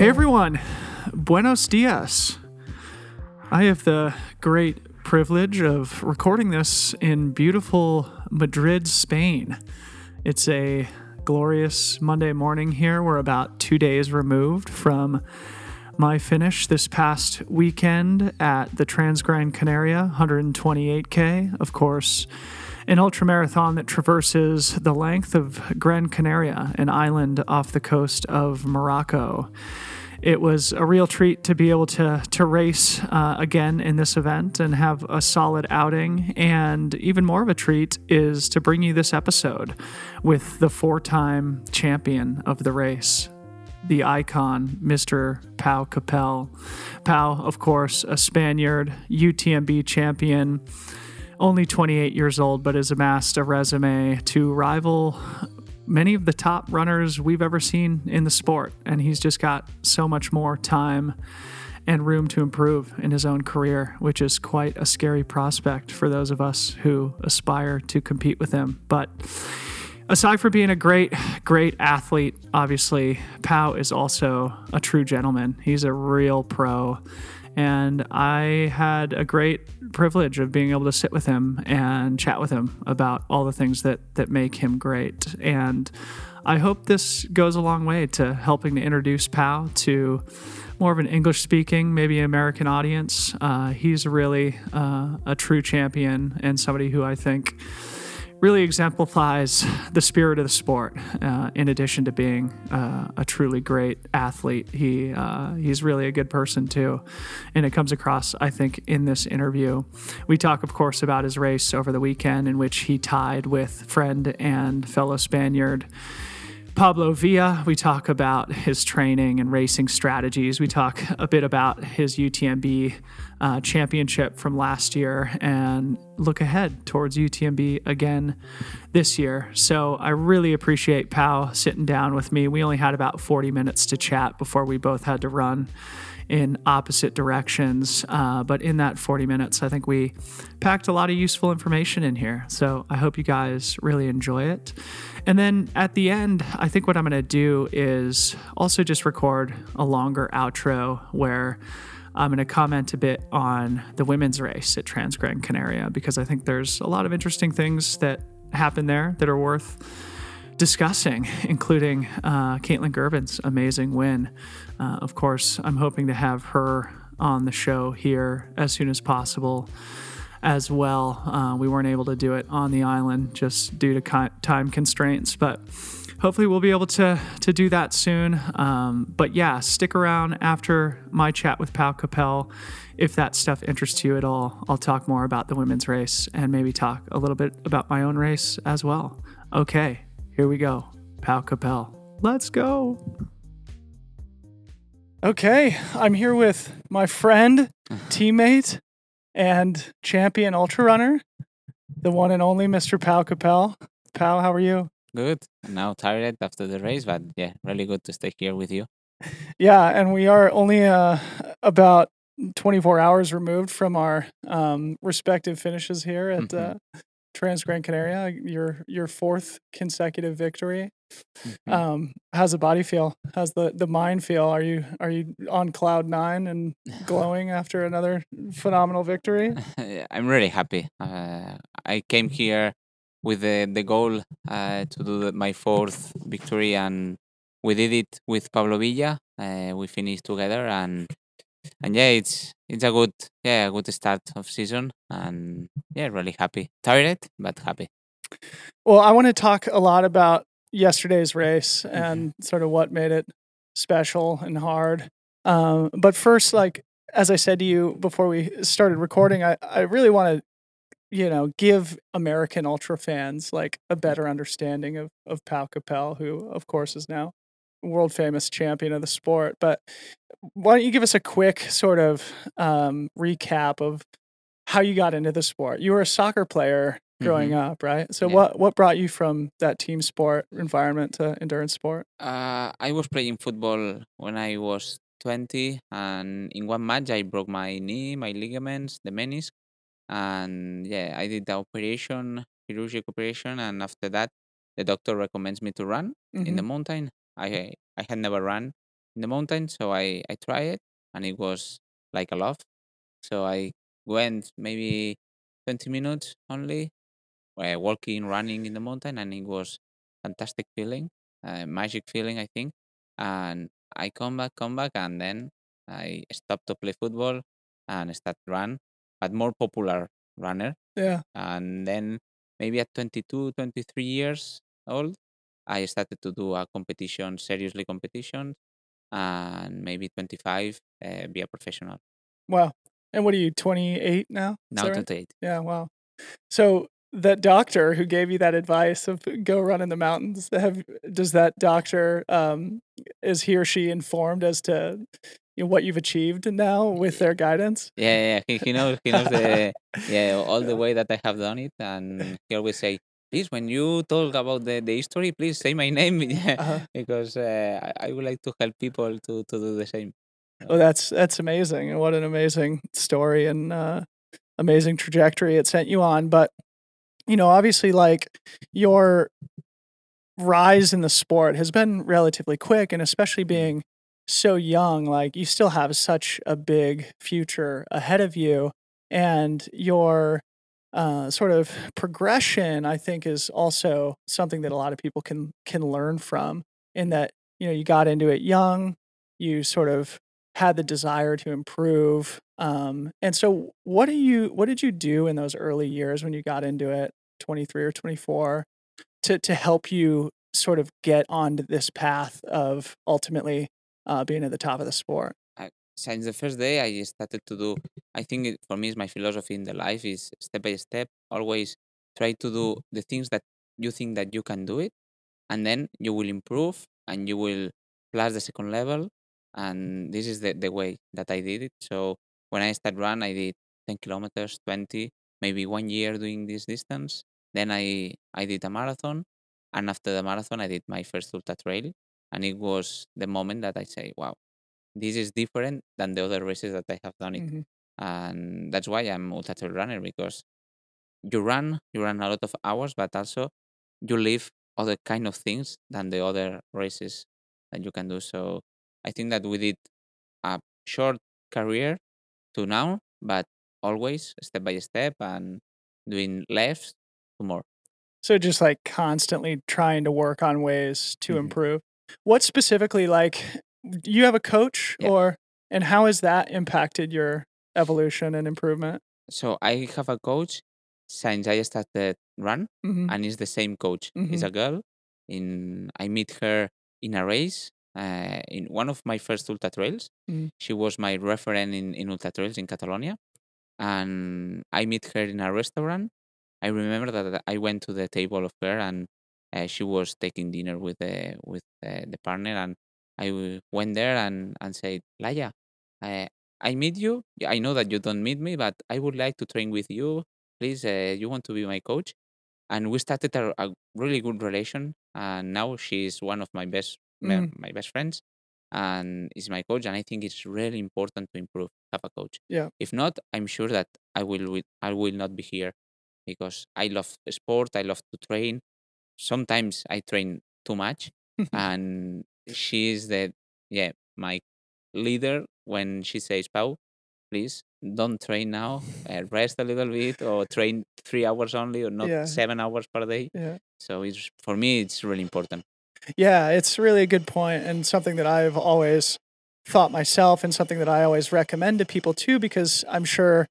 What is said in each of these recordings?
Hey everyone, buenos dias. I have the great privilege of recording this in beautiful Madrid, Spain. It's a glorious Monday morning here. We're about two days removed from my finish this past weekend at the Transgrancanaria 128K. Of course, an ultramarathon that traverses the length of Gran Canaria, an island off the coast of Morocco. It was a real treat to be able to to race uh, again in this event and have a solid outing. And even more of a treat is to bring you this episode with the four-time champion of the race, the icon, Mr. Pau Capell. Pau, of course, a Spaniard, UTMB champion, only 28 years old, but has amassed a resume to rival many of the top runners we've ever seen in the sport. And he's just got so much more time and room to improve in his own career, which is quite a scary prospect for those of us who aspire to compete with him. But aside from being a great, great athlete, obviously, Pau is also a true gentleman. He's a real pro. And I had a great privilege of being able to sit with him and chat with him about all the things that, that make him great. And I hope this goes a long way to helping to introduce Pau to more of an English speaking, maybe American audience. Uh, he's really uh, a true champion and somebody who I think really exemplifies the spirit of the sport. Uh, in addition to being uh, a truly great athlete, he uh, he's really a good person too, and it comes across, I think, in this interview. We talk, of course, about his race over the weekend, in which he tied with friend and fellow Spaniard. Pablo Villa. We talk about his training and racing strategies. We talk a bit about his UTMB uh, championship from last year and look ahead towards UTMB again this year. So I really appreciate Pau sitting down with me. We only had about 40 minutes to chat before we both had to run in opposite directions. Uh, but in that 40 minutes, I think we packed a lot of useful information in here. So I hope you guys really enjoy it. And then at the end, I think what I'm going to do is also just record a longer outro where I'm going to comment a bit on the women's race at Transgrancanaria because I think there's a lot of interesting things that happen there that are worth discussing, including uh, Kaytlyn Gerbin's amazing win. Uh, of course, I'm hoping to have her on the show here as soon as possible as well. Uh, we weren't able to do it on the island just due to ki- time constraints, but hopefully we'll be able to to do that soon. Um, but yeah, stick around after my chat with Pau Capell. If that stuff interests you at all, I'll talk more about the women's race and maybe talk a little bit about my own race as well. Okay, here we go. Pau Capell. Let's go. Okay, I'm here with my friend, teammate, and champion ultra runner, the one and only Mr. Pau Capell. Pau, how are you? Good. Now tired after the race, but yeah, really good to stay here with you. Yeah, and we are only uh, about 24 hours removed from our um, respective finishes here at Mhm. uh, Transgrancanaria. Your your fourth consecutive victory. Mhm. Um, how's the body feel? How's the the mind feel? Are you are you on cloud nine and glowing after another phenomenal victory? I'm really happy. Uh, I came here with the, the goal uh, to do the, my fourth victory, and we did it with Pablo Villa. Uh, we finished together, and and yeah, it's it's a good yeah a good start of season, and yeah, really happy. Tired, but happy. Well, I want to talk a lot about yesterday's race and sort of what made it special and hard. Um, but first, like as I said to you before we started recording, I, I really want to, you know, give American ultra fans like a better understanding of of Pau Capell, who of course is now world famous champion of the sport. But why don't you give us a quick sort of um, recap of how you got into the sport? You were a soccer player growing up, right? So Yeah. what what brought you from that team sport environment to endurance sport? Uh, I was playing football when I was 20, and in one match I broke my knee, my ligaments, the menisc, and yeah, I did the operation, chirurgic operation, and after that, the doctor recommends me to run in the Mhm. mountain. I I had never run, in the mountain. So I I tried it, and it was like a love. So I went maybe 20 minutes only, uh, walking, running in the mountain, and it was fantastic feeling, uh, magic feeling, I think. And I come back, come back, and then I stopped to play football and start run, but more popular runner. Yeah. And then maybe at 22, 23 years old, I started to do a competition, seriously competition, and maybe 25, uh, be a professional. Wow. And what are you, 28 now? Is Now right? 28. Yeah, wow. So that doctor who gave you that advice of go run in the mountains, have does that doctor um is he or she informed as to you know, what you've achieved now with their guidance? Yeah, yeah. He, he knows he knows the yeah all the way that I have done it, and he always say, please when you talk about the, the history, please say my name, Uh-huh. because uh, I, I would like to help people to, to do the same. Well, that's that's amazing, and what an amazing story and uh, amazing trajectory it sent you on. But you know, obviously, like your rise in the sport has been relatively quick, and especially being so young, like you still have such a big future ahead of you, and your uh, sort of progression, I think, is also something that a lot of people can can learn from. In that, you know, you got into it young, you sort of had the desire to improve, um, and so what do you what did you do in those early years when you got into it, twenty three or twenty four, to to help you sort of get onto this path of ultimately uh, being at the top of the sport? I, since the first day I started to do I think it, for me is my philosophy in the life is step by step always try to do the things that you think that you can do it and then you will improve and you will plus the second level and this is the, the way that I did it so when I start run I did 10 kilometers 20 maybe one year doing this distance then I I did a marathon and after the marathon I did my first ultra trail and it was the moment that I say wow this is different than the other races that I have done it. Mhm. And that's why I'm ultra trail runner because you run, you run a lot of hours, but also you live other kind of things than the other races that you can do. So I think that we did a short career to now, but always step by step and doing less to more. So just like constantly trying to work on ways to Mhm. improve. What specifically like do you have a coach Yeah. or and how has that impacted your evolution and improvement? So I have a coach since I started run Mhm. and it's the same coach. It's Mhm. a girl. In I meet her in a race uh, in one of my first ultra trails. Mhm. She was my referent in, in ultra trails in Catalonia, and I meet her in a restaurant. I remember that I went to the table of her and uh, she was taking dinner with the with uh, the partner, and I went there and and said, Laya, uh, I meet you. I know that you don't meet me, but I would like to train with you. Please, uh, you want to be my coach? and we started a, a really good relation and now she's one of my best my, Mhm. my best friends and is my coach and i think it's really important to improve have a coach Yeah. if not i'm sure that i will i will not be here because i love sport i love to train sometimes i train too much and she is the yeah my leader when she says pau please don't train now uh, rest a little bit or train three hours only or not Yeah. seven hours per day Yeah. so it's for me it's really important Yeah, it's really a good point and something that I've always thought myself and something that I always recommend to people too because I'm sure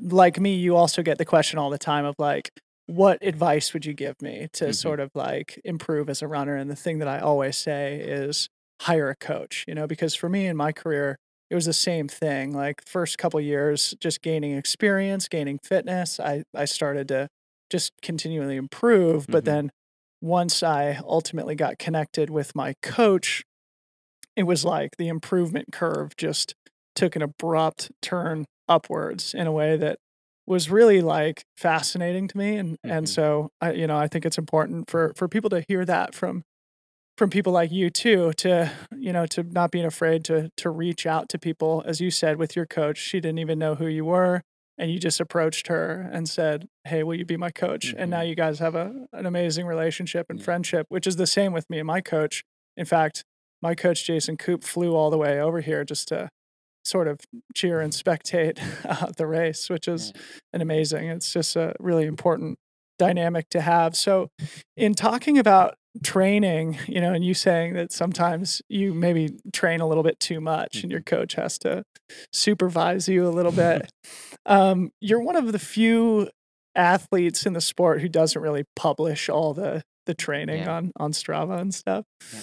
like me you also get the question all the time of like what advice would you give me to Mhm. sort of like improve as a runner and the thing that I always say is hire a coach, you know, because for me in my career it was the same thing. Like first couple years just gaining experience, gaining fitness, I I started to just continually improve, but Mhm. then once I ultimately got connected with my coach, it was like the improvement curve just took an abrupt turn upwards in a way that was really like fascinating to me and and Mhm. so I you know I think it's important for for people to hear that from from people like you too to you know to not being afraid to to reach out to people as you said with your coach she didn't even know who you were and you just approached her and said hey will you be my coach and now Mhm. you guys have a an amazing relationship and Yeah. friendship which is the same with me and my coach in fact my coach Jason Koop flew all the way over here just to sort of cheer and spectate uh, the race, which is Yeah. an amazing. It's just a really important dynamic to have. So, in talking about training, you know, and you saying that sometimes you maybe train a little bit too much and your coach has to supervise you a little bit. um, you're one of the few athletes in the sport who doesn't really publish all the the training Yeah. on on Strava and stuff. Yeah.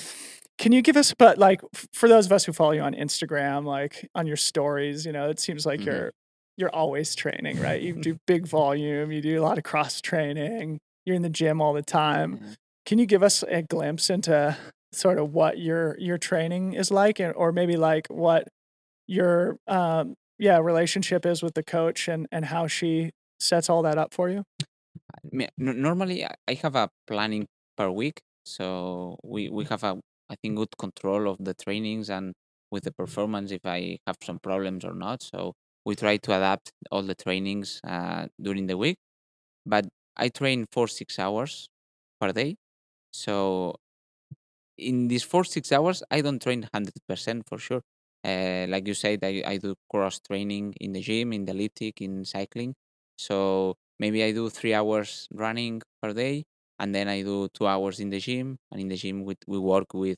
Can you give us, but like for those of us who follow you on Instagram, like on your stories, you know, it seems like Mhm. you're you're always training, right? You do big volume, you do a lot of cross training, you're in the gym all the time. Mhm. Can you give us a glimpse into sort of what your your training is like, and, or maybe like what your um, yeah relationship is with the coach and and how she sets all that up for you? Normally I- have a planning per week, so we we have a I think good control of the trainings and with the performance if I have some problems or not. So we try to adapt all the trainings uh, during the week. But I train for six hours per day, so in these four six hours I don't train hundred percent for sure. Uh, like you said, I, I do cross training in the gym, in the elliptic, in cycling. So maybe I do three hours running per day, and then I do two hours in the gym. And in the gym, we, we work with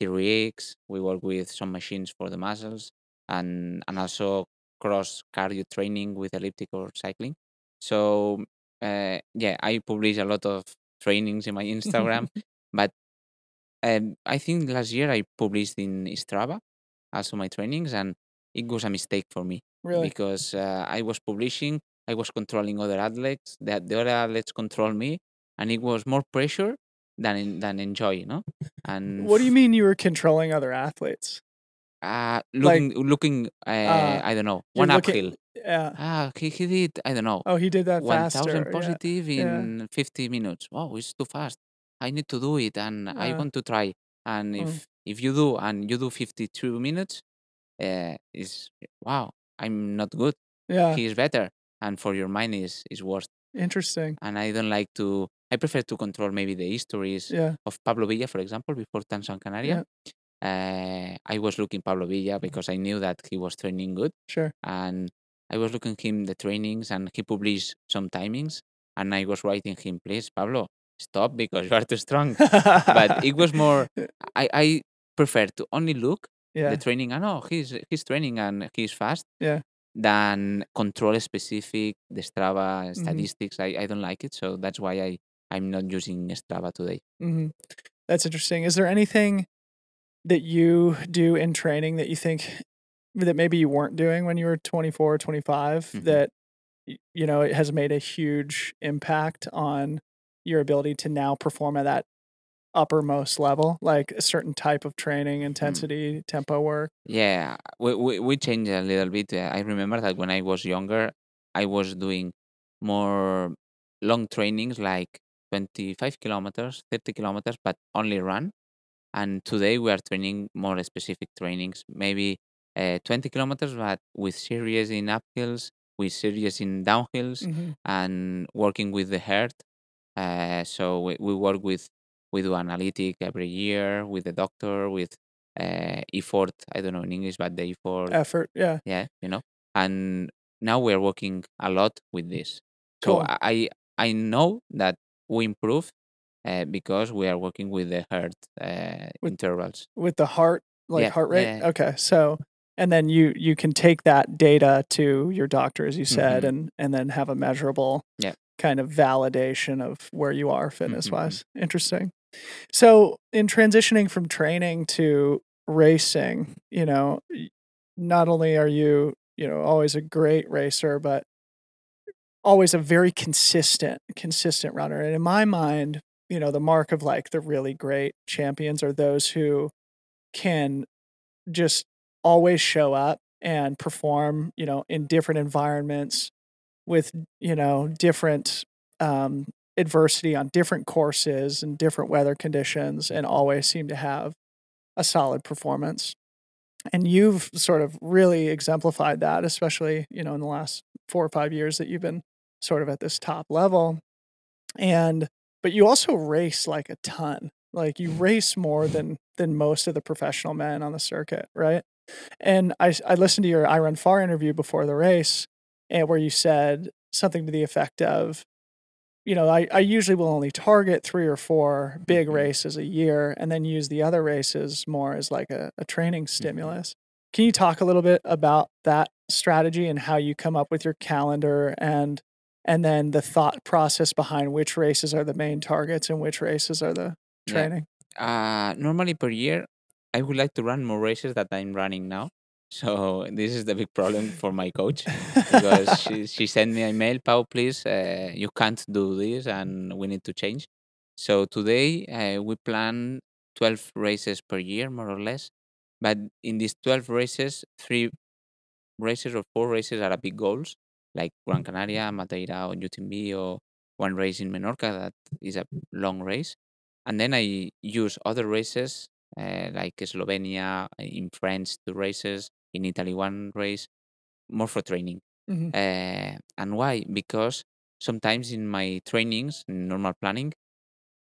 TRX, we work with some machines for the muscles, and and also cross cardio training with elliptic or cycling. So uh, yeah, I publish a lot of trainings in my Instagram, but um, I think last year I published in Strava also my trainings, and it was a mistake for me Really? because uh, I was publishing, I was controlling other athletes, that the other athletes control me, and it was more pressure than than enjoy, no? And What do you mean you were controlling other athletes? Uh, Like, looking, looking, uh, uh, I don't know, one looking- uphill. Yeah. Ah, he, he did, I don't know, Oh, he did that one faster. thousand yeah. positive yeah. in fifty minutes. Oh, it's too fast. I need to do it, and I Uh, want to try. And mm. if if you do, and you do fifty two minutes, uh, is wow. I'm not good. Yeah. He is better, and for your mind is is worse. Interesting. And I don't like to. I prefer to control maybe the histories Yeah. of Pablo Villa, for example, before Transgrancanaria. Yeah. Uh, I was looking Pablo Villa because I knew that he was training good Sure. and I was looking him the trainings and he published some timings and I was writing him, please, Pablo, stop because you are too strong. but it was more I, I prefer to only look yeah. the training and oh he's he's training and he's fast Yeah. than control specific the Strava Mhm. statistics. I, I don't like it. So that's why I, I'm not using Strava today. hmm That's interesting. Is there anything that you do in training that you think that maybe you weren't doing when you were 24 or 25 Mhm. that you know it has made a huge impact on your ability to now perform at that uppermost level like a certain type of training intensity tempo work Yeah, we, we, we changed a little bit. Uh, I remember that when I was younger, I was doing more long trainings like 25 kilometers, 30 kilometers, but only run. And today we are training more specific trainings, maybe uh, 20 kilometers, but with series in uphills, with series in downhills, Mhm. and working with the heart. Uh, so we, we work with we do analytic every year with the doctor with uh, effort. I don't know in English, but the effort. effort yeah yeah, you know. And now we are working a lot with this. So I I know that we improve uh, because we are working with the heart uh, With- intervals. with the heart like Yeah, heart rate yeah. okay so and then you you can take that data to your doctor as you said Mhm. and and then have a measurable Yeah. kind of validation of where you are Mm-hmm, fitness wise interesting so in transitioning from training to racing you know not only are you you know always a great racer but always a very consistent consistent runner and in my mind you know the mark of like the really great champions are those who can just always show up and perform you know in different environments with you know different um, adversity on different courses and different weather conditions and always seem to have a solid performance. And you've sort of really exemplified that especially you know in the last four or five years that you've been sort of at this top level. And but you also race like a ton. Like you race more than than most of the professional men on the circuit, right? And I I listened to your iRunFar interview before the race, and where you said something to the effect of, you know, I, I usually will only target three or four big Mhm. races a year and then use the other races more as like a, a training Mm-hmm. stimulus. Can you talk a little bit about that strategy and how you come up with your calendar and and then the thought process behind which races are the main targets and which races are the Yeah. training? Uh, normally per year, I would like to run more races that I'm running now. So this is the big problem for my coach because she, she sent me an email, Pau, please, uh, you can't do this and we need to change. So today uh, we plan 12 races per year, more or less. But in these 12 races, three races or four races are a big goals, like Gran Canaria, Madeira, or UTMB, or one race in Menorca that is a long race. And then I use other races like Slovenia, uh, in France, two races, in Italy, one race, more for training. Mhm. Uh, and why? Because sometimes in my trainings, normal planning,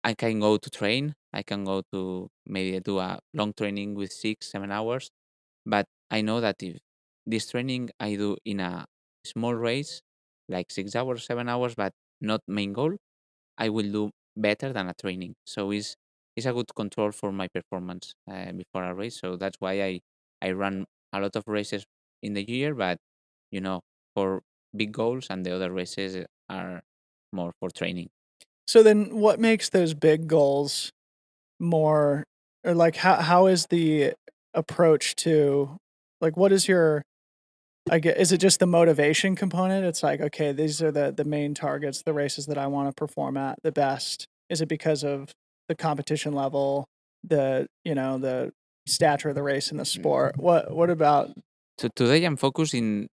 I can go to train. I can go to maybe do a long training with six, seven hours. But I know that if this training I do in a small race, like six hours, seven hours, but not main goal, I will do better than a training. So it's it's a good control for my performance uh, before a race. So that's why I I run a lot of races in the year, but you know for big goals, and the other races are more for training. So then what makes those big goals more or like how how is the approach to like what is your I get is it just the motivation component? It's like, okay, these are the the main targets, the races that I want to perform at the best. Is it because of the competition level, the you know, the stature of the race in the sport? What what about So today I'm focusing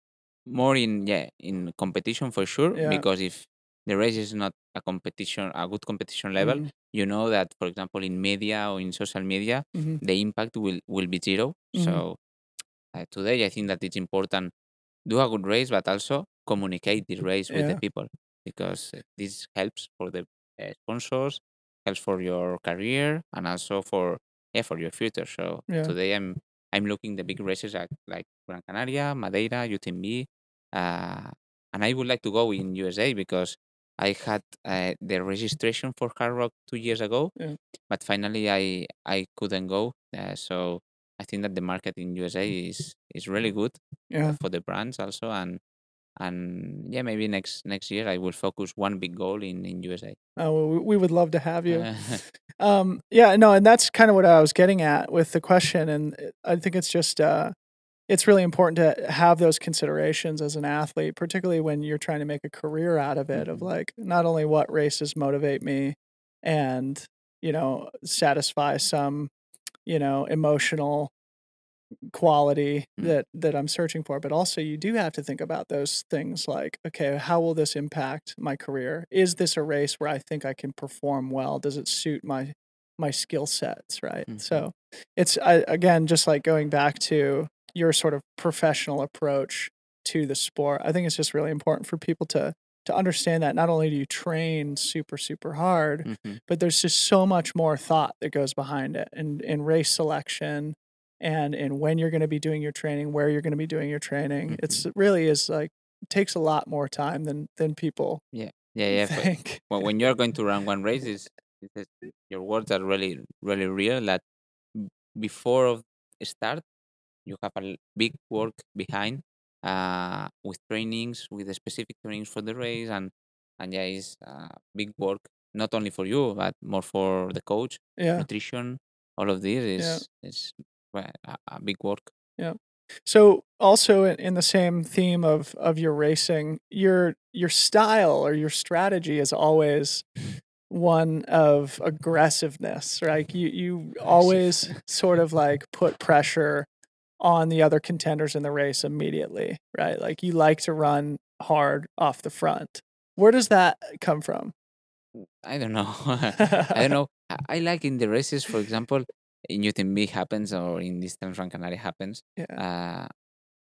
more in yeah in competition for sure Yeah. because if the race is not a competition a good competition level, Mhm. you know that for example in media or in social media Mhm. the impact will will be 0 Mhm. So uh, today I think that it's important do a good race but also communicate the race with the people because uh, this helps for the uh, sponsors, helps for your career and also for yeah for your future. So Yeah. today I'm I'm looking the big races like, like Gran Canaria, Madeira, UTMB, uh, and I would like to go in USA because I had uh, the registration for Hardrock two years ago, Yeah. but finally I I couldn't go. Uh, so I think that the market in USA is is really good uh, Yeah. for the brands also, and and yeah, maybe next next year I will focus one big goal in in USA. Oh, we we would love to have you. Um, yeah, no, and that's kind of what I was getting at with the question, and I think it's just uh, it's really important to have those considerations as an athlete, particularly when you're trying to make a career out of it. Of Mhm. like, not only what races motivate me, and you know, satisfy some, you know, emotional quality Mm. that that I'm searching for, but also you do have to think about those things like, okay, how will this impact my career? Is this a race where I think I can perform well? Does it suit my my skill sets, right? Mhm. So it's I, again just like going back to your sort of professional approach to the sport. I think it's just really important for people to to understand that not only do you train super super hard, Mhm. but there's just so much more thought that goes behind it and in race selection and in when you're going to be doing your training, where you're going to be doing your training. It's it really is like takes a lot more time than than people Yeah, yeah, yeah. think. when, when you're going to run one race, is your words are really really real. That before of start, you have a big work behind, uh, with trainings, with the specific trainings for the race, and and yeah, it's uh, big work not only for you but more for the coach, Yeah, nutrition. All of this is Yeah. is a, a big work. yeah. So also in, the same theme of of your racing, your your style or your strategy is always one of aggressiveness, right? You you always sort of like put pressure on the other contenders in the race immediately, right? Like you like to run hard off the front. Where does that come from? I don't know. I don't know. I like in the races, for example, in UTMB happens or in this Gran Canaria happens. Yeah. Uh,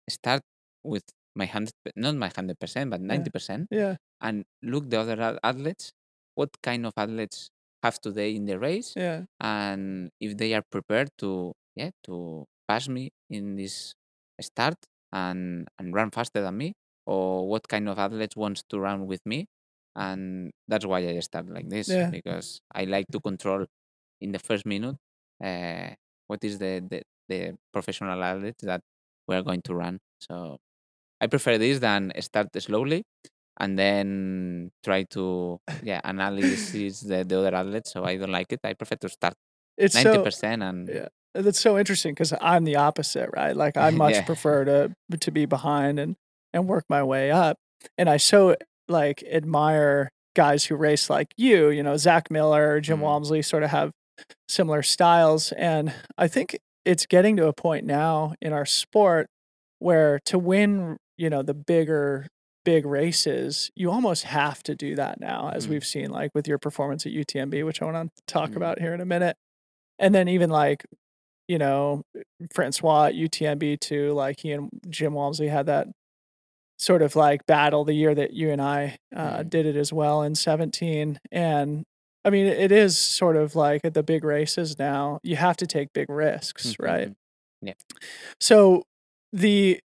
start with my hundred, not my hundred percent, but ninety percent, Yeah. and look the other athletes. What kind of athletes have today in the race, Yeah. and if they are prepared to yeah to pass me in this start and and run faster than me, or what kind of athletes wants to run with me, and that's why I start like this Yeah. because I like to control in the first minute uh, what is the, the the professional athletes that we are going to run. So I prefer this than start slowly and then try to yeah analyze the, the other athletes. So I don't like it. I prefer to start It's ninety so percent and yeah. That's so interesting because I'm the opposite, right? Like I much Yeah. prefer to to be behind and and work my way up. And I so like admire guys who race like you, you know, Zach Miller, Jim Mm. Walmsley sort of have similar styles. And I think it's getting to a point now in our sport where to win, you know, the bigger big races, you almost have to do that now, as Mhm. we've seen like with your performance at UTMB, which I want to talk Mhm. about here in a minute. And then even like, you know, Francois at UTMB too, like he and Jim Walmsley had that sort of like battle the year that you and I uh, Mhm. did it as well in 17. And I mean, it is sort of like at the big races now, you have to take big risks, right? Mhm. Yeah. So the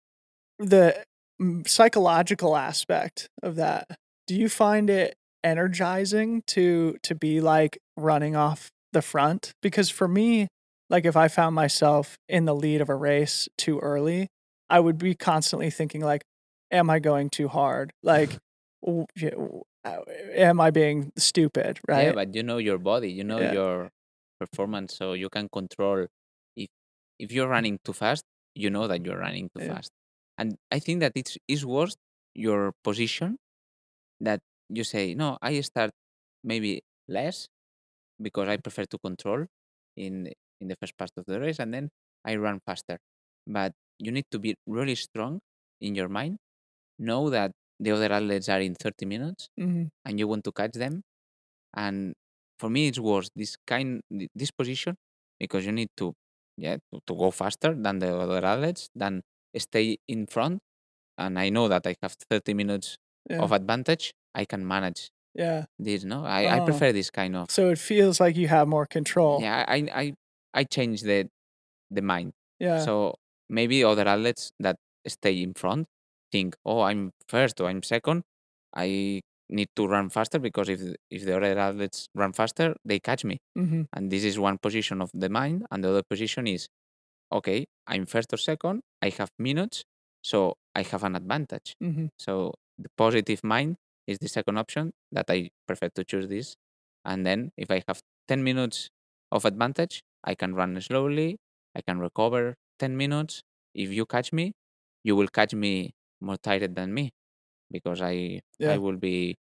the mm, psychological aspect of that, do you find it energizing to to be like running off the front? Because for me, like if I found myself in the lead of a race too early, I would be constantly thinking like, am I going too hard? Like w- yeah, w- Uh, am I being stupid, Right? Yeah, but you know your body, you know Yeah. your performance, so you can control. If if you're running too fast, you know that you're running too Yeah. fast, and I think that it's is worse your position that you say no. I start maybe less because I prefer to control in in the first part of the race, and then I run faster. But you need to be really strong in your mind. Know that the other athletes are in thirty minutes, hmm and you want to catch them and for me it's worse this kind this position because you need to yeah to, to go faster than the other athletes than stay in front and i know that i have 30 minutes Yeah. of advantage i can manage Yeah. this no i, I Oh. prefer this kind of So it feels like you have more control. yeah i i i change the the mind Yeah. so maybe other athletes that stay in front think oh i'm first or i'm second i need to run faster because if if the other athletes run faster they catch me. Hmm and this is one position of the mind and the other position is okay i'm first or second i have minutes so i have an advantage. Hmm so the positive mind is the second option that i prefer to choose this. And then if i have 10 minutes of advantage i can run slowly i can recover 10 minutes. If you catch me you will catch me more tired than me because i Yeah. i will be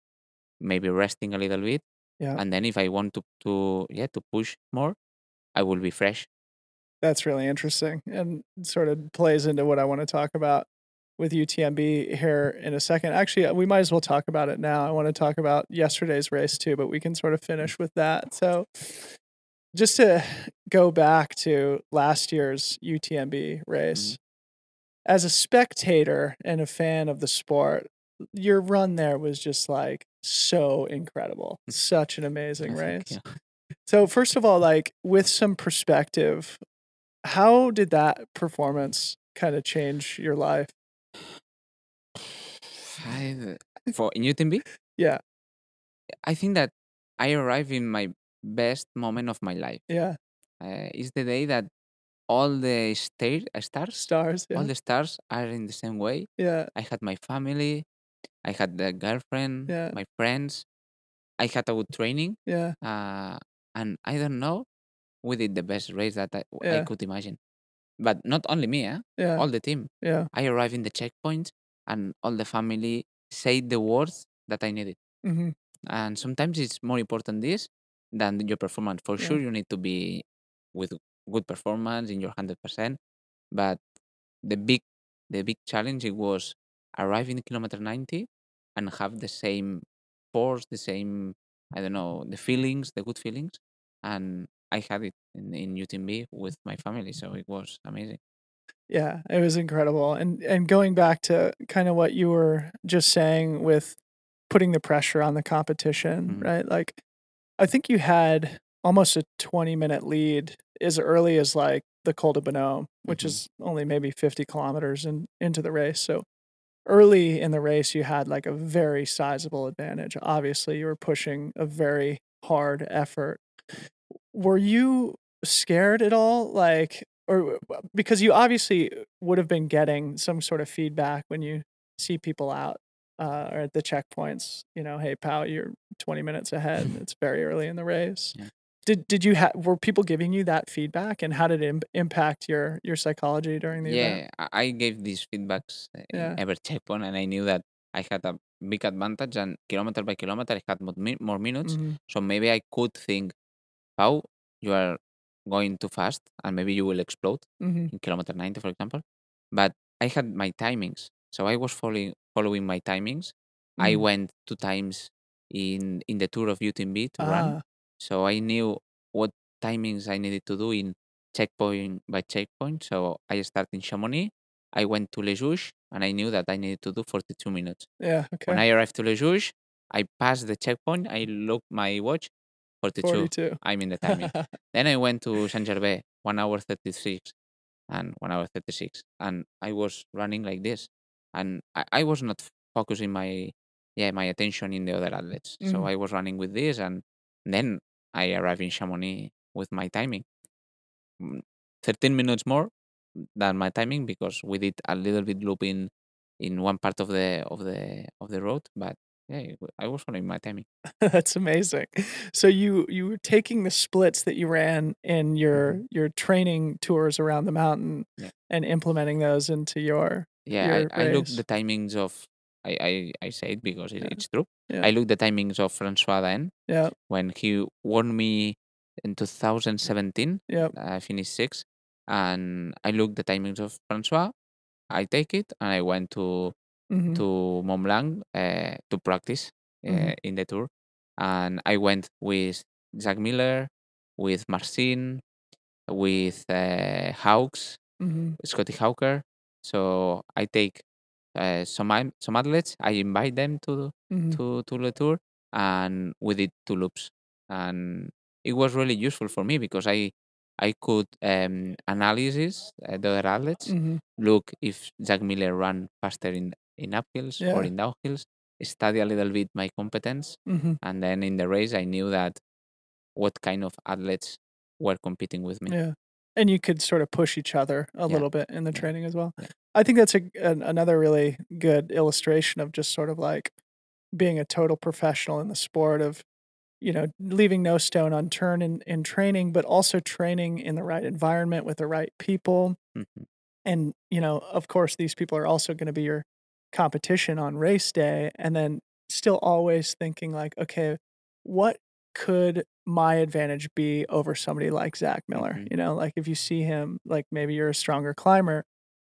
maybe resting a little bit Yeah. and then if i want to to yeah to push more i will be fresh That's really interesting and sort of plays into what I want to talk about with UTMB here in a second. Actually, uh, we might as well talk about it now. I want to talk about yesterday's race too, but we can sort of finish with that. So, just to go back to last year's UTMB race, as a spectator and a fan of the sport, your run there was just like so incredible. Such an amazing race. you. So first of all, like with some perspective, how did that performance kind of change your life? I, for in UTMB, Yeah, I think that I arrived in my best moment of my life. yeah, Uh, it's the day that all the star- uh, stars, stars. all the stars are in the same way. yeah, I had my family, I had the girlfriend, Yeah. my friends. I had a good training, yeah, uh, and I don't know, we did the best race that I, I Yeah. could imagine. But not only me, eh? yeah, all the team. yeah. I arrived in the checkpoint, and all the family said the words that I needed. hmm And sometimes it's more important this than your performance. For Yeah. sure, you need to be with good performance in your hundred percent. But the big, the big challenge it was arriving in kilometer ninety and have the same force, the same I don't know, the feelings, the good feelings, and I had it in, in UTMB with my family, so it was amazing. Yeah, it was incredible. And and going back to kind of what you were just saying with putting the pressure on the competition, Mhm. right? Like I think you had almost a 20 minute lead as early as like the Col de Bonhomme, which Mhm. is only maybe 50 kilometers in, into the race. So early in the race, you had like a very sizable advantage. Obviously, you were pushing a very hard effort. Were you scared at all? Like, or because you obviously would have been getting some sort of feedback when you see people out uh, or at the checkpoints. You know, hey, pal, you're 20 minutes ahead. It's very early in the race. Yeah. Did did you have were people giving you that feedback, and how did it Im- impact your your psychology during the event? Yeah, I I gave these feedbacks Yeah. every checkpoint, and I knew that I had a big advantage, and kilometer by kilometer, I had more, mi- more minutes. hmm So maybe I could think, how you are going too fast, and maybe you will explode hmm in kilometer 90, for example. But I had my timings, so I was following following my timings. I hmm went two times in in the tour of UTMB to run, Ah. So I knew what timings I needed to do in checkpoint by checkpoint. So I started in Chamonix. I went to Les Houches, and I knew that I needed to do 42 minutes. Yeah. When Okay. I arrived to Les Houches, I passed the checkpoint. I looked my watch, 42. 42. I'm in the timing. Then I went to Saint Gervais, one hour 36 and one hour 36. And I was running like this. And I, I was not focusing my yeah, my attention in the other athletes. So Mhm. I was running with this and then I arrived in Chamonix with my timing. Mm, 13 minutes more than my timing because we did a little bit looping in one part of the of the of the road, but yeah, I was following my timing. That's amazing. So you you were taking the splits that you ran in your Mhm. your training tours around the mountain Yeah. and implementing those into your Yeah, your I, I looked the timings of I, I, I say it because it, Yeah. it's true. Yeah. I look the timings of Francois D'Haene Yeah. when he won me in 2017. Yeah. I finished sixth, and I look the timings of Francois. I take it and I went to hmm to Mont Blanc uh, to practice uh, Mhm. in the tour, and I went with Zach Miller, with Marcin, with uh, Hawks, hmm Scotty Hawker. So I take uh, some am- some athletes. I invite them to hmm to to the tour, and we did two loops, and it was really useful for me because I I could um, analysis uh, the other athletes, hmm look if Zach Miller ran faster in in uphills or Yeah. in downhills, study a little bit my competence, hmm and then in the race I knew that what kind of athletes were competing with me. Yeah. And you could sort of push each other a Yeah, little bit in the yeah, training as well. yeah. I think that's a an, another really good illustration of just sort of like being a total professional in the sport of you know leaving no stone unturned in, in training but also training in the right environment with the right people Mhm. and you know of course these people are also going to be your competition on race day and then still always thinking like okay what could my advantage be over somebody like zach miller Mhm. you know like if you see him like maybe you're a stronger climber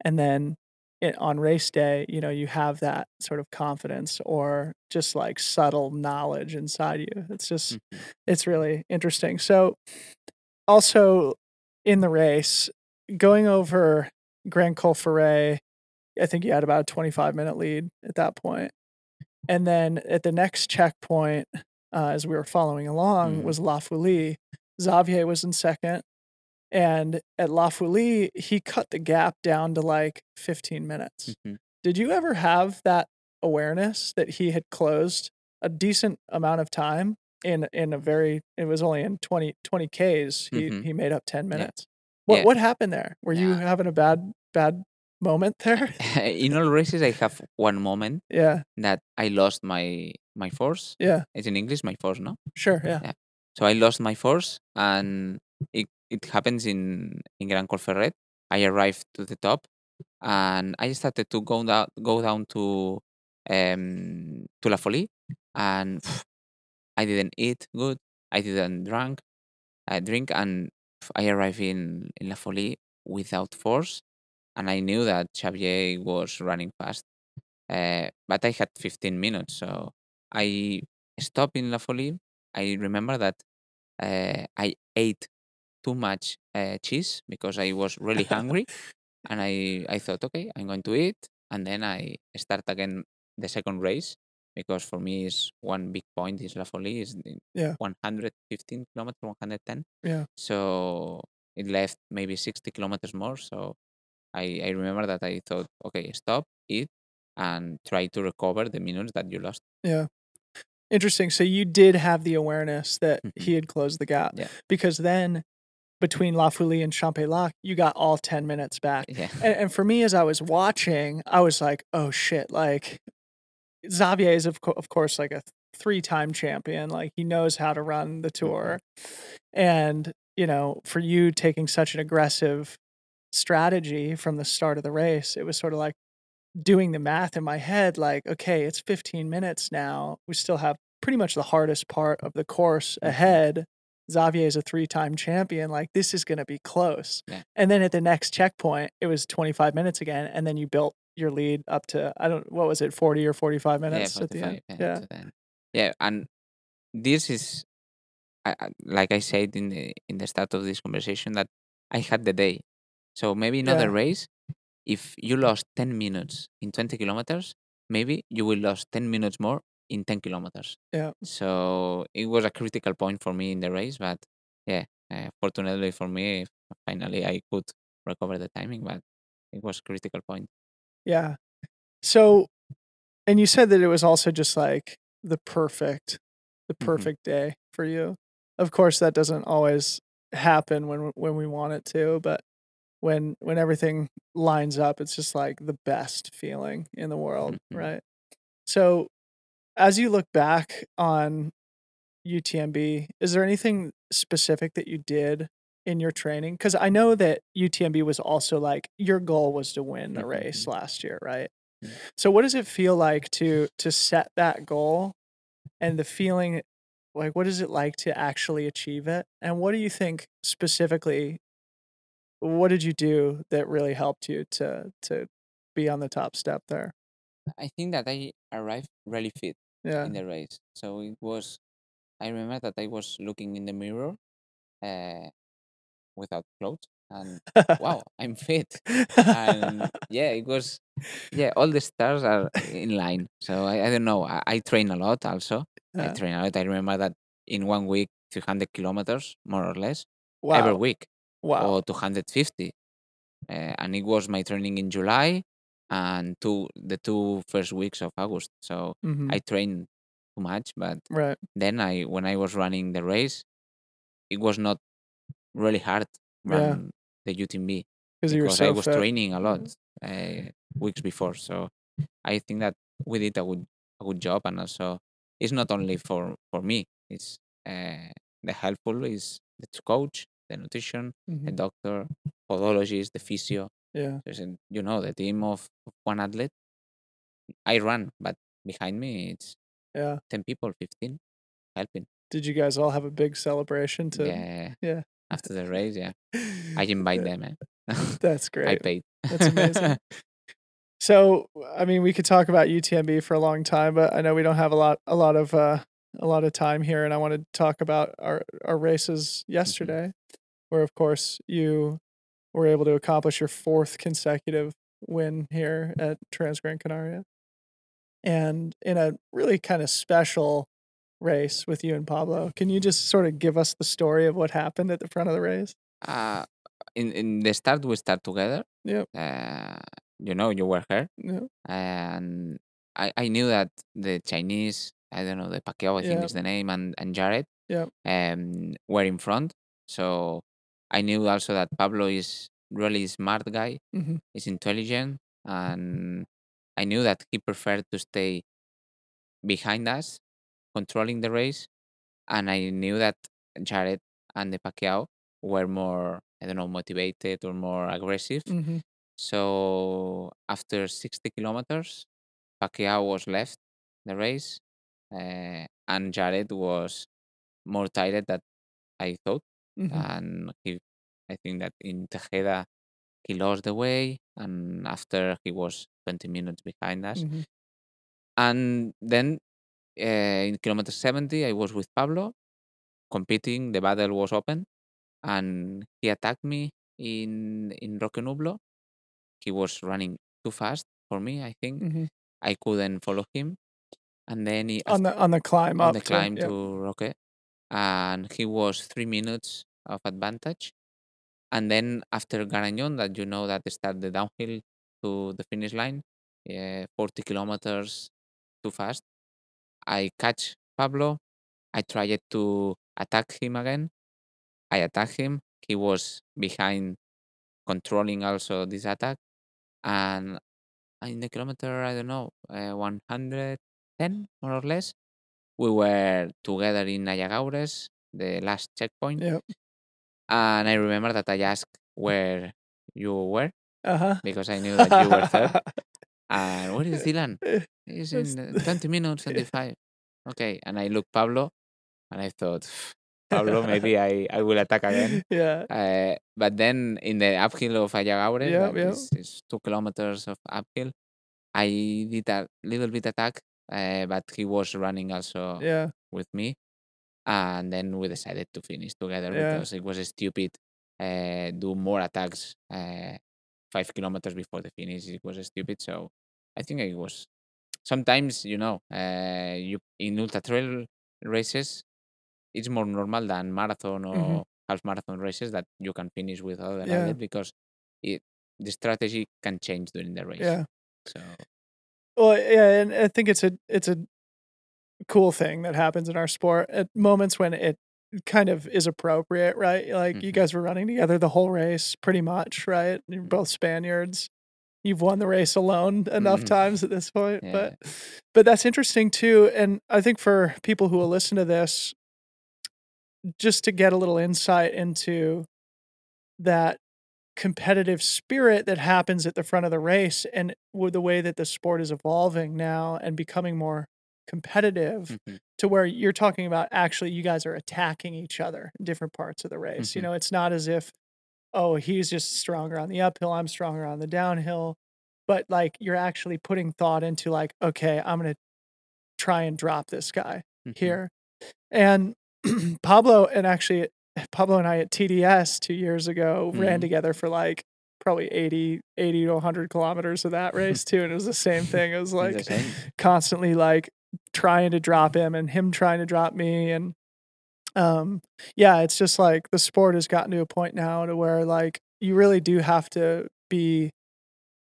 and then it, on race day you know you have that sort of confidence or just like subtle knowledge inside you it's just Mhm. it's really interesting so also in the race going over grand col ferret i think you had about a 25 minute lead at that point and then at the next checkpoint uh, as we were following along Mm. was la fouly xavier was in second and at la fouly he cut the gap down to like 15 minutes Mhm. did you ever have that awareness that he had closed a decent amount of time in in a very it was only in 20 20 Ks he Mhm. he made up 10 Yeah. minutes. What Yeah. what happened there? Were you having a bad bad moment there? in all races, I have one moment yeah. that I lost my my force. Yeah. It's in English, my force, no? Sure, yeah. Yeah. So I lost my force, and it it happens in in Grand Col Ferret. I arrived to the top, and I started to go down go down to um to La Fouly, and I didn't eat good. I didn't drink. I drink, and I arrived in in La Fouly without force, and I knew that Xavier was running fast. Uh, but I had 15 minutes, so I stopped in La Fouly. I remember that uh, I ate too much uh, cheese because I was really hungry, and I I thought, okay, I'm going to eat, and then I start again the second race because for me is one big point is La Fouly is Yeah. 115 kilometers, 110. Yeah. So it left maybe 60 kilometers more. So I, I remember that I thought, okay, stop, eat, and try to recover the minutes that you lost. Yeah. Interesting. So you did have the awareness that Mhm. he had closed the gap Yeah. because then between La Fouly and Champex-Lac, you got all 10 minutes back. Yeah. And, and for me, as I was watching, I was like, oh shit, like Xavier is, of, co- of course, like a three time champion. Like he knows how to run the tour. And, you know, for you taking such an aggressive strategy from the start of the race, it was sort of like doing the math in my head like, okay, it's 15 minutes now. We still have pretty much the hardest part of the course Mhm. ahead. Xavier is a three time champion. Like, this is going to be close. Yeah. And then at the next checkpoint, it was 25 minutes again. And then you built your lead up to, I don't, what was it, 40 or 45 minutes yeah, at the end? Yeah. the end. Yeah, and this is, I, I- like I said in the in the start of this conversation, that I had the day. So maybe in other Yeah. race, if you lost 10 minutes in 20 kilometers, maybe you will lose 10 minutes more in 10 kilometers. Yeah. So it was a critical point for me in the race, but yeah, uh, fortunately for me, finally I could recover the timing, but it was critical point. Yeah. So, and you said that it was also just like the perfect, the Mhm. perfect day for you. Of course, that doesn't always happen when when we want it to, but when when everything lines up, it's just like the best feeling in the world, Mhm. right? So, as you look back on UTMB, is there anything specific that you did in your training? Because I know that UTMB was also like your goal was to win the race mhm. last year, right? Yeah. So what does it feel like to to set that goal and the feeling like what is it like to actually achieve it? And what do you think specifically what did you do that really helped you to to be on the top step there? I think that I arrived really fit Yeah. in the race. So it was, I remember that I was looking in the mirror uh, without clothes and wow, I'm fit. And yeah, it was, yeah, all the stars are in line. So I, I don't know. I, I train a lot also. I train a lot. I remember that in one week, 300 kilometers, more or less, every week, Wow. or 250. Uh, and it was my training in July and two the two first weeks of August. So Mhm. I trained too much, but Right. then I when I was running the race, it was not really hard Yeah. run the UTMB Because you were because I so was fit. training a lot uh, weeks before. So I think that we did a good a good job, and also it's not only for for me. It's uh, the helpful is the coach, the nutrition, the Mhm. doctor, podologist, the physio. Yeah. There's a- you know the team of, one athlete. I run, but behind me it's Yeah. ten people, fifteen helping. Did you guys all have a big celebration to yeah, yeah. after the race, yeah, I invite them. Eh? That's great. I paid. That's amazing. So, I mean, we could talk about UTMB for a long time, but I know we don't have a lot, a lot of, uh, a lot of time here, and I want to talk about our our races yesterday, where of course you were able to accomplish your fourth consecutive win here at Transgrancanaria, and in a really kind of special race with you and Pablo. Can you just sort of give us the story of what happened at the front of the race? uh, in in the start, we start together. Yep. Uh, you know, you were here, Yeah. and I I knew that the Chinese, I don't know, the Pacquiao, I think Yeah. is the name, and and Jared, Yep. um, were in front. So I knew also that Pablo is really smart guy. hmm He's intelligent, and I knew that he preferred to stay behind us, controlling the race. And I knew that Jared and the Pacquiao were more, I don't know, motivated or more aggressive. hmm So after 60 kilometers, Pacquiao was left the race, uh, and Jared was more tired than I thought. Hmm And he, I think that in Tejeda, he lost the way, and after he was 20 minutes behind us. hmm And then uh, in kilometer 70, I was with Pablo competing. The battle was open, and he attacked me in in Roque Nublo. He was running too fast for me. I think hmm I couldn't follow him, and then he on the on the climb on up the to- climb to Roque, and he was three minutes of advantage. And then after Garañón, that you know that start the downhill to the finish line, yeah, 40 kilometers too fast. I catch Pablo. I tried to attack him again. I attack him. He was behind, controlling also this attack. And in the kilometer, I don't know, uh, 110 more or less, we were together in Ayagaures, the last checkpoint. Yep. And I remember that I asked where you were Uh-huh. because I knew that you were third. And where is Dylan? He's in uh, 20 minutes, 25. Okay. And I looked Pablo and I thought, Pablo, maybe I, I will attack again. yeah. Uh, but then in the uphill of Ayagaure, yeah, yep. is- is two kilometers of uphill, I did a little bit attack, uh, but he was running also Yeah. with me. And then we decided to finish together Yeah. because it was stupid. Uh, do more attacks uh, five kilometers before the finish. It was stupid. So I think it was. Sometimes you know, uh, you in ultra trail races, it's more normal than marathon or Mhm. half marathon races that you can finish with other Yeah. because it the strategy can change during the race. Yeah. So Well, yeah, and I think it's a it's a cool thing that happens in our sport at moments when it kind of is appropriate, right? Like you Mhm. guys were running together the whole race, pretty much, right? You're Mhm. both Spaniards. You've won the race alone enough Mhm. times at this point, Yeah. but but that's interesting too. And I think for people who will listen to this, just to get a little insight into that competitive spirit that happens at the front of the race and with the way that the sport is evolving now and becoming more competitive mhm, to where you're talking about actually you guys are attacking each other in different parts of the race. You Mhm. know, it's not as if, oh, he's just stronger on the uphill, I'm stronger on the downhill. But like you're actually putting thought into like, okay, I'm gonna try and drop this guy mhm, here. And Pablo and actually Pablo and I at TDS two years ago ran Mhm. together for like probably 80, 80 to 100 kilometers of that race too. And it was the same thing. It was like constantly like trying to drop him and him trying to drop me. And um, yeah, it's just like the sport has gotten to a point now to where like you really do have to be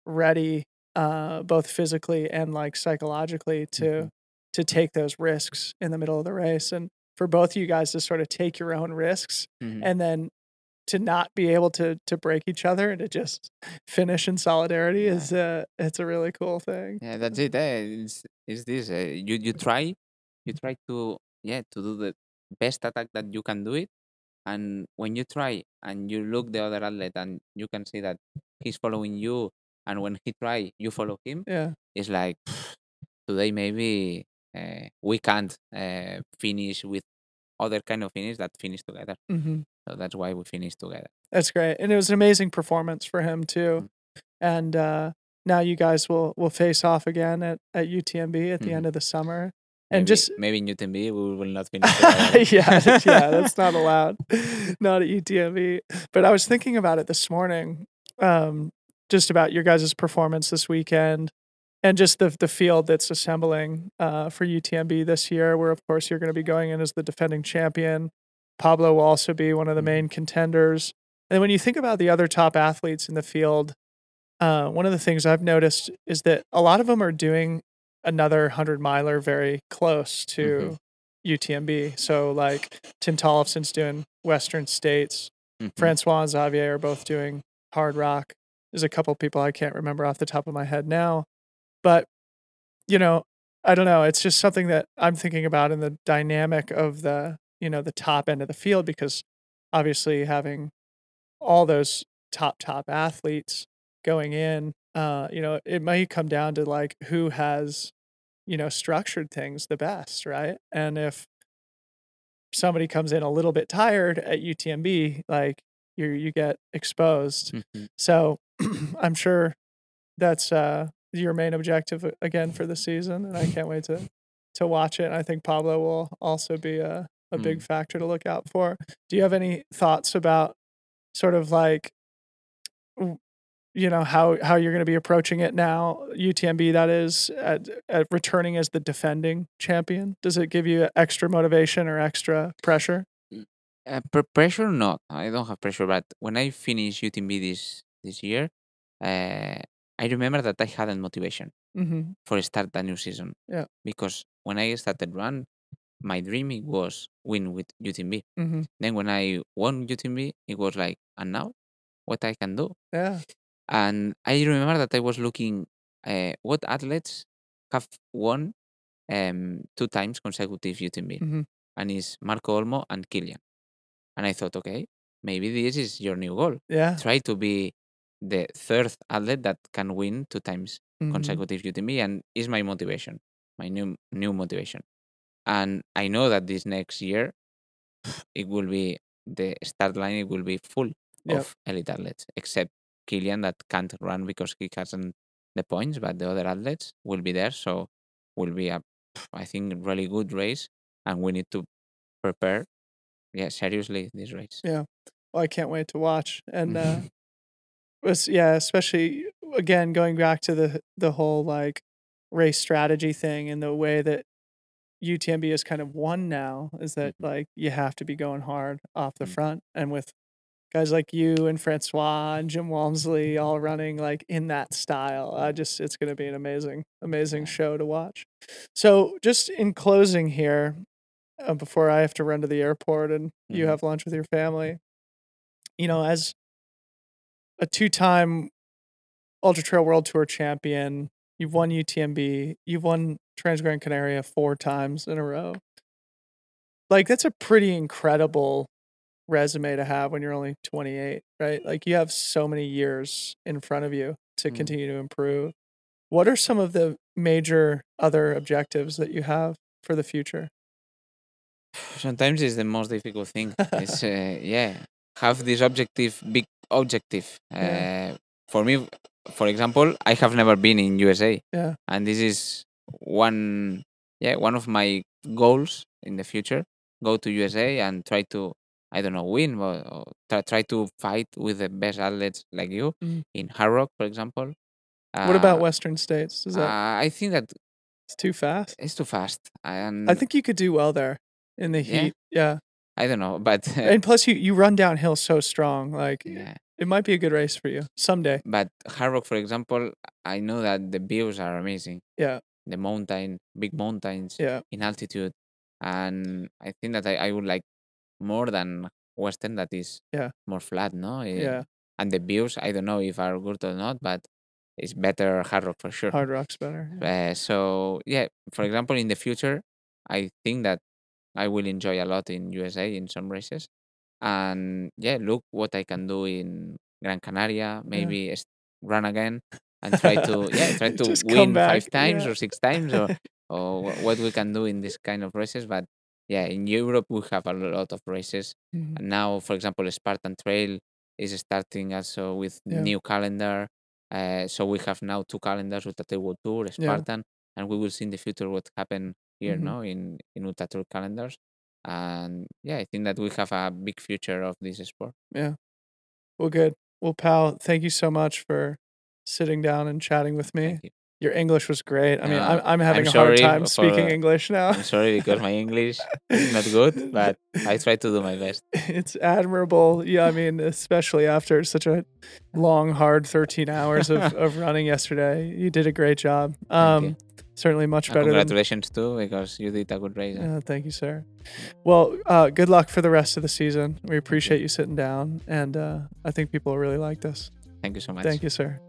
ready uh both physically and like psychologically to Mhm. to take those risks in the middle of the race and for both of you guys to sort of take your own risks Mhm. and then to not be able to to break each other and to just finish in solidarity Yeah. is uh it's a really cool thing Yeah, that's it. Eh? It's, it's this. Uh, you you try, you try to yeah to do the best attack that you can do it, and when you try and you look the other athlete and you can see that he's following you, and when he try you follow him, yeah it's like today maybe uh, we can't uh, finish with other kind of finish that finish together. hmm So that's why we finish together. that's great and it was an amazing performance for him too Mm. and uh now you guys will will face off again at at UTMB at the end Mhm. of the summer Maybe, and just maybe in UTMB we will not finish yeah, yeah, that's not allowed. Not at UTMB. But I was thinking about it this morning, um, just about your guys' performance this weekend and just the the field that's assembling uh, for UTMB this year, where of course you're going to be going in as the defending champion. Pablo will also be one of the Mhm. main contenders. And when you think about the other top athletes in the field, uh, one of the things I've noticed is that a lot of them are doing another 100 miler very close to Mhm. UTMB. So, like Tim Tollefson's doing Western States, Mhm. Francois and Xavier are both doing Hardrock. There's a couple people I can't remember off the top of my head now. But, you know, I don't know. It's just something that I'm thinking about in the dynamic of the, you know, the top end of the field because obviously having all those top, top athletes going in, uh, you know, it might come down to like who has, you know, structured things the best, right? And if somebody comes in a little bit tired at UTMB, like you you get exposed. Mhm. So I'm sure that's uh, your main objective again for the season, and I can't wait to to watch it. And I think Pablo will also be a a big Mm. factor to look out for. Do you have any thoughts about sort of like you know how how you're going to be approaching it now UTMB that is at, at returning as the defending champion does it give you extra motivation or extra pressure Uh, pr- pressure, not. I don't have pressure, but when I finish UTMB this this year, uh, I remember that I hadn't motivation mm-hmm. for start the new season. Yeah. Because when I started run, my dream it was win with UTMB. Mm-hmm. Then when I won UTMB, it was like, and now, what I can do? yeah And I remember that I was looking uh, what athletes have won um, two times consecutive UTMB, Mhm. and it's Marco Olmo and Kilian. And I thought, okay, maybe this is your new goal. yeah Try to be the third athlete that can win two times Mhm. consecutive UTMB, and is my motivation, my new new motivation. And I know that this next year, it will be the start line. It will be full Yep. of elite athletes, except Kilian that can't run because he hasn't the points, but the other athletes will be there. So will be a, I think, really good race, and we need to prepare. Yeah, seriously, this race. well I can't wait to watch and uh was yeah especially again going back to the the whole like race strategy thing and the way that UTMB is kind of won now is that like you have to be going hard off the Mm. front and with guys like you and Francois and Jim Walmsley all running like in that style I just it's going to be an amazing amazing show to watch so just in closing here uh, before I have to run to the airport and you Mhm. have lunch with your family you know as a two-time Ultra Trail World Tour champion. You've won UTMB. You've won Transgrancanaria four times in a row. Like that's a pretty incredible resume to have when you're only 28, right? Like you have so many years in front of you to Mm. continue to improve. What are some of the major other objectives that you have for the future? Sometimes it's the most difficult thing. it's uh, yeah, have this objective, big objective. Yeah. Uh, for me, for example, I have never been in USA. Yeah. and this is one yeah one of my goals in the future go to usa and try to i don't know win but or try, try to fight with the best athletes like you Mm. in Hardrock for example what about Uh, Western States? Is that uh, i think that it's too fast? it's too fast and I think you could do well there in the Yeah? heat. Yeah. I don't know but And plus you you run downhill so strong. Like yeah it might be a good race for you someday. but Hardrock for example i know that the views are amazing Yeah. the mountain big mountains Yeah. in altitude and i think that i, I would like more than western that is Yeah. more flat no Eh, Yeah. and the views i don't know if are good or not but it's better Hardrock for sure Hardrock's better. yeah. uh, so yeah for example in the future i think that i will enjoy a lot in usa in some races and yeah look what i can do in gran canaria maybe s- run again and try to yeah try to Just come win five times yeah. or six times or or wha- what we can do in this kind of races but yeah in europe we have a lot of races Mhm. and now for example spartan trail is starting also with Yeah. new calendar uh, so we have now two calendars Ultra World Tour, Spartan, and we will see in the future what happen here, Mhm. no, in in Ultra Tour calendars. And yeah, I think that we have a big future of this sport. Yeah. Well, good. Well, Pau, thank you so much for sitting down and chatting with me. You. Your English was great. I mean, Uh, I'm, I'm having I'm a hard time for, speaking English now. I'm sorry because my English is not good, but I try to do my best. it's admirable. Yeah, I mean, especially after such a long, hard 13 hours of, of running yesterday. You did a great job. Um. Certainly much And better than. congratulations too, because you did a good race. Uh, thank you, sir. Well, uh, good luck for the rest of the season. We appreciate you sitting down, and uh, I think people will really like this. Thank you so much. Thank you, sir.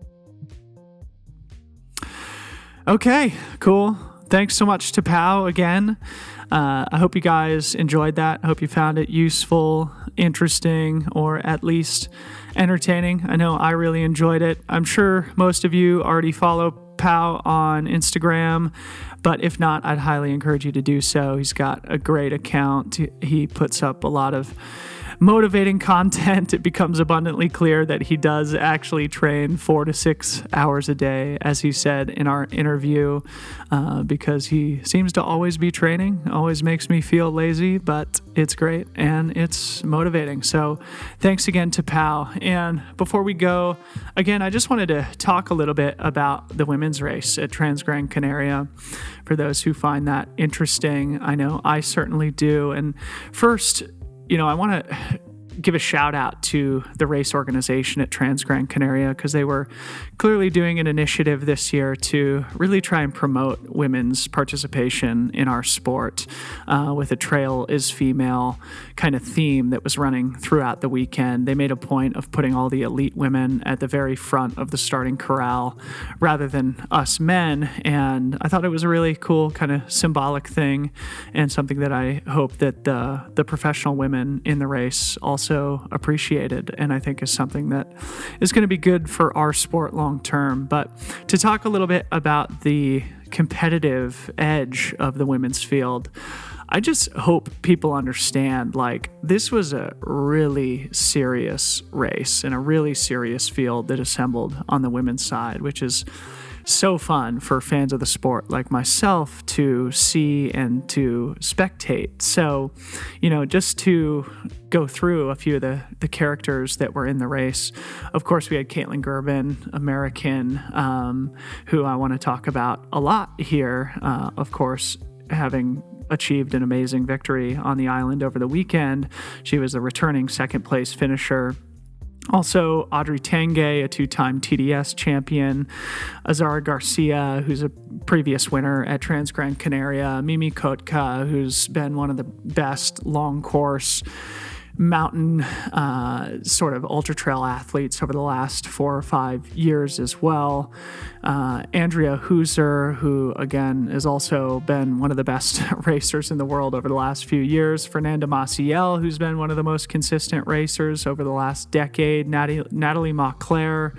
Okay, cool. Thanks so much to Pau again. Uh, I hope you guys enjoyed that. I hope you found it useful, interesting, or at least entertaining. I know I really enjoyed it. I'm sure most of you already follow Pau on Instagram, but if not, I'd highly encourage you to do so. He's got a great account. He puts up a lot of motivating content, it becomes abundantly clear that he does actually train four to six hours a day, as he said in our interview, uh, because he seems to always be training. Always makes me feel lazy, but it's great and it's motivating. So thanks again to Pau. And before we go, again, I just wanted to talk a little bit about the women's race at Transgrancanaria for those who find that interesting. I know I certainly do. And first, you know, I want to give a shout out to the race organization at Transgrancanaria because they were clearly doing an initiative this year to really try and promote women's participation in our sport uh, with a trail is female kind of theme that was running throughout the weekend. They made a point of putting all the elite women at the very front of the starting corral rather than us men. And I thought it was a really cool kind of symbolic thing and something that I hope that the, the professional women in the race also also appreciated and I think is something that is going to be good for our sport long term. But to talk a little bit about the competitive edge of the women's field, I just hope people understand like this was a really serious race and a really serious field that assembled on the women's side, which is so fun for fans of the sport like myself to see and to spectate. So, you know, just to go through a few of the, the characters that were in the race. Of course, we had Kaytlyn Gerbin, American, um, who I want to talk about a lot here. Uh, of course, having achieved an amazing victory on the island over the weekend. She was a returning second place finisher also, Audrey Tanguay, a two time TDS champion, Azara Garcia, who's a previous winner at Trans Gran Canaria, Mimmi Kotka, who's been one of the best long course mountain uh, sort of ultra trail athletes over the last four or five years as well. Uh, Andrea Huser, who again has also been one of the best racers in the world over the last few years. Fernanda Maciel, who's been one of the most consistent racers over the last decade. Natalie, Nathalie Mauclair.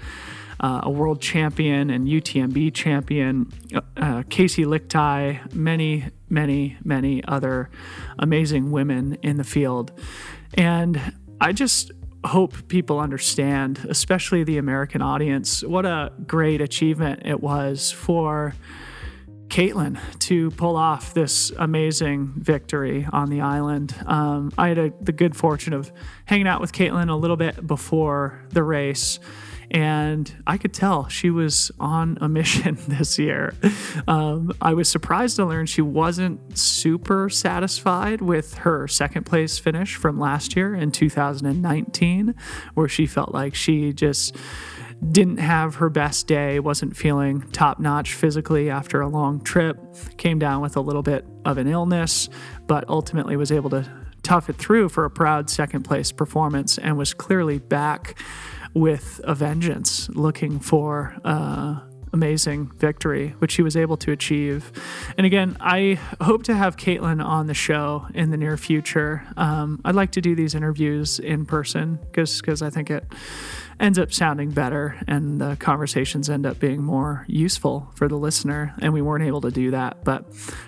Uh, a world champion and UTMB champion, uh, uh, Casey Lichtai, many, many, many other amazing women in the field. And I just hope people understand, especially the American audience, what a great achievement it was for Kaytlyn to pull off this amazing victory on the island. Um, I had a, the good fortune of hanging out with Kaytlyn a little bit before the race and I could tell she was on a mission this year. Um, I was surprised to learn she wasn't super satisfied with her second place finish from last year in 2019, where she felt like she just didn't have her best day, wasn't feeling top notch physically after a long trip, came down with a little bit of an illness, but ultimately was able to tough it through for a proud second place performance and was clearly back with a vengeance, looking for uh, amazing victory, which he was able to achieve. And again, I hope to have Kaytlyn on the show in the near future. Um, I'd like to do these interviews in person because I think it ends up sounding better and the conversations end up being more useful for the listener. And we weren't able to do that, but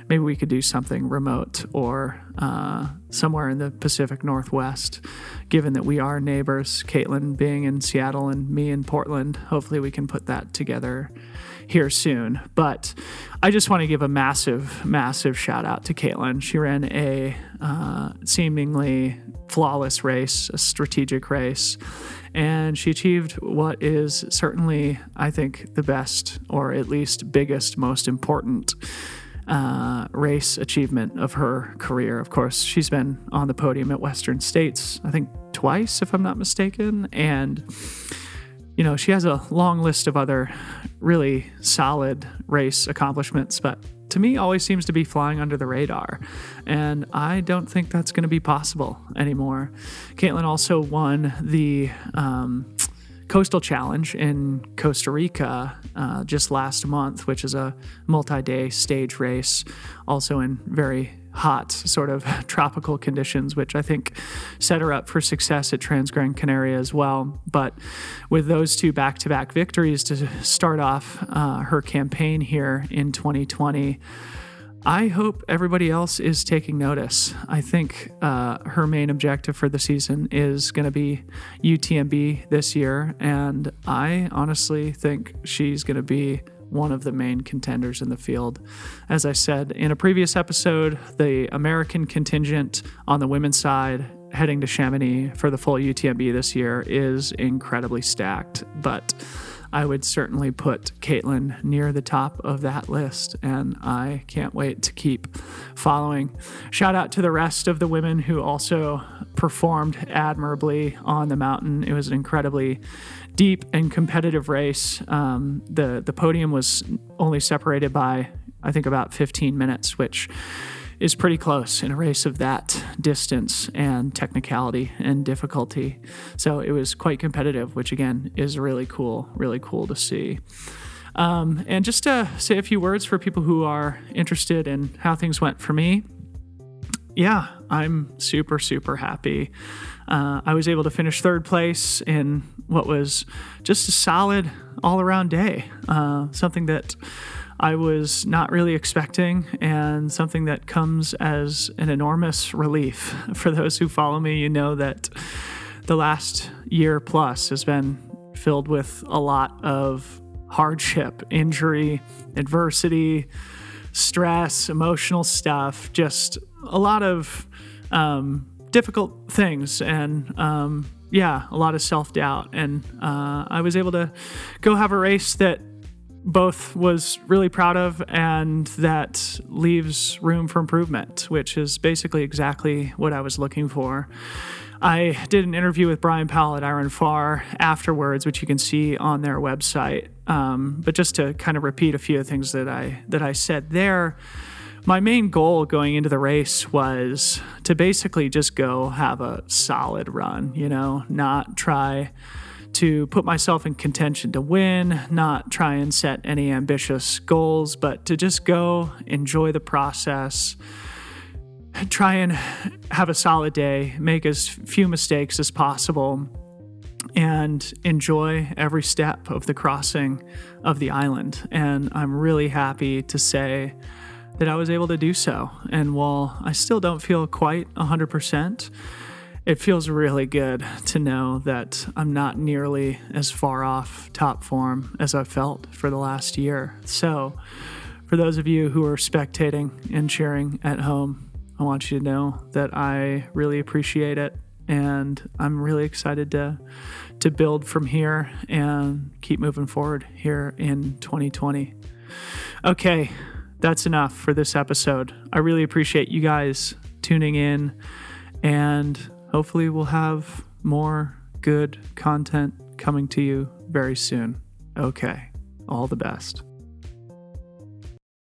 maybe we could do something remote or uh, somewhere in the Pacific Northwest, given that we are neighbors, Kaytlyn being in Seattle and me in Portland. Hopefully, we can put that together here soon. But I just want to give a massive, massive shout out to Kaytlyn. She ran a uh, seemingly flawless race, a strategic race and she achieved what is certainly, I think, the best, or at least biggest, most important uh, race achievement of her career. Of course, she's been on the podium at Western States, I think twice, if I'm not mistaken, and you know, she has a long list of other really solid race accomplishments, but to me always seems to be flying under the radar. And I don't think that's going to be possible anymore. Kaytlyn also won the um, Coastal Challenge in Costa Rica uh, just last month, which is a multi day stage race, also in very hot sort of tropical conditions, which I think set her up for success at Transgrancanaria as well. But with those two back to back victories to start off uh, her campaign here in 2020, I hope everybody else is taking notice. I think uh, her main objective for the season is going to be UTMB this year, and I honestly think she's going to be one of the main contenders in the field. As I said in a previous episode, the American contingent on the women's side heading to Chamonix for the full UTMB this year is incredibly stacked, but I would certainly put Kaytlyn near the top of that list, and I can't wait to keep following. Shout out to the rest of the women who also performed admirably on the mountain. It was an incredibly deep and competitive race. Um, the the podium was only separated by I think about 15 minutes, which is pretty close in a race of that distance and technicality and difficulty. So it was quite competitive, which again is really cool, really cool to see. Um, and just to say a few words for people who are interested in how things went for me. Yeah, I'm super, super happy. Uh, I was able to finish third place in what was just a solid all around day, uh, something that I was not really expecting, and something that comes as an enormous relief. For those who follow me, you know that the last year plus has been filled with a lot of hardship, injury, adversity, stress, emotional stuff, just a lot of um, difficult things and um, yeah, a lot of self doubt. And uh, I was able to go have a race that both was really proud of and that leaves room for improvement, which is basically exactly what I was looking for. I did an interview with Bryon Powell at iRunFar afterwards, which you can see on their website. Um, but just to kind of repeat a few of the things that I that I said there, my main goal going into the race was to basically just go have a solid run. You know, not try to put myself in contention to win, not try and set any ambitious goals, but to just go enjoy the process, try and have a solid day, make as few mistakes as possible, and enjoy every step of the crossing of the island. And I'm really happy to say that I was able to do so. And while I still don't feel quite 100%, it feels really good to know that I'm not nearly as far off top form as I've felt for the last year. So, for those of you who are spectating and cheering at home, I want you to know that I really appreciate it and I'm really excited to to build from here and keep moving forward here in 2020. Okay, that's enough for this episode. I really appreciate you guys tuning in and hopefully we'll have more good content coming to you very soon. Okay, all the best.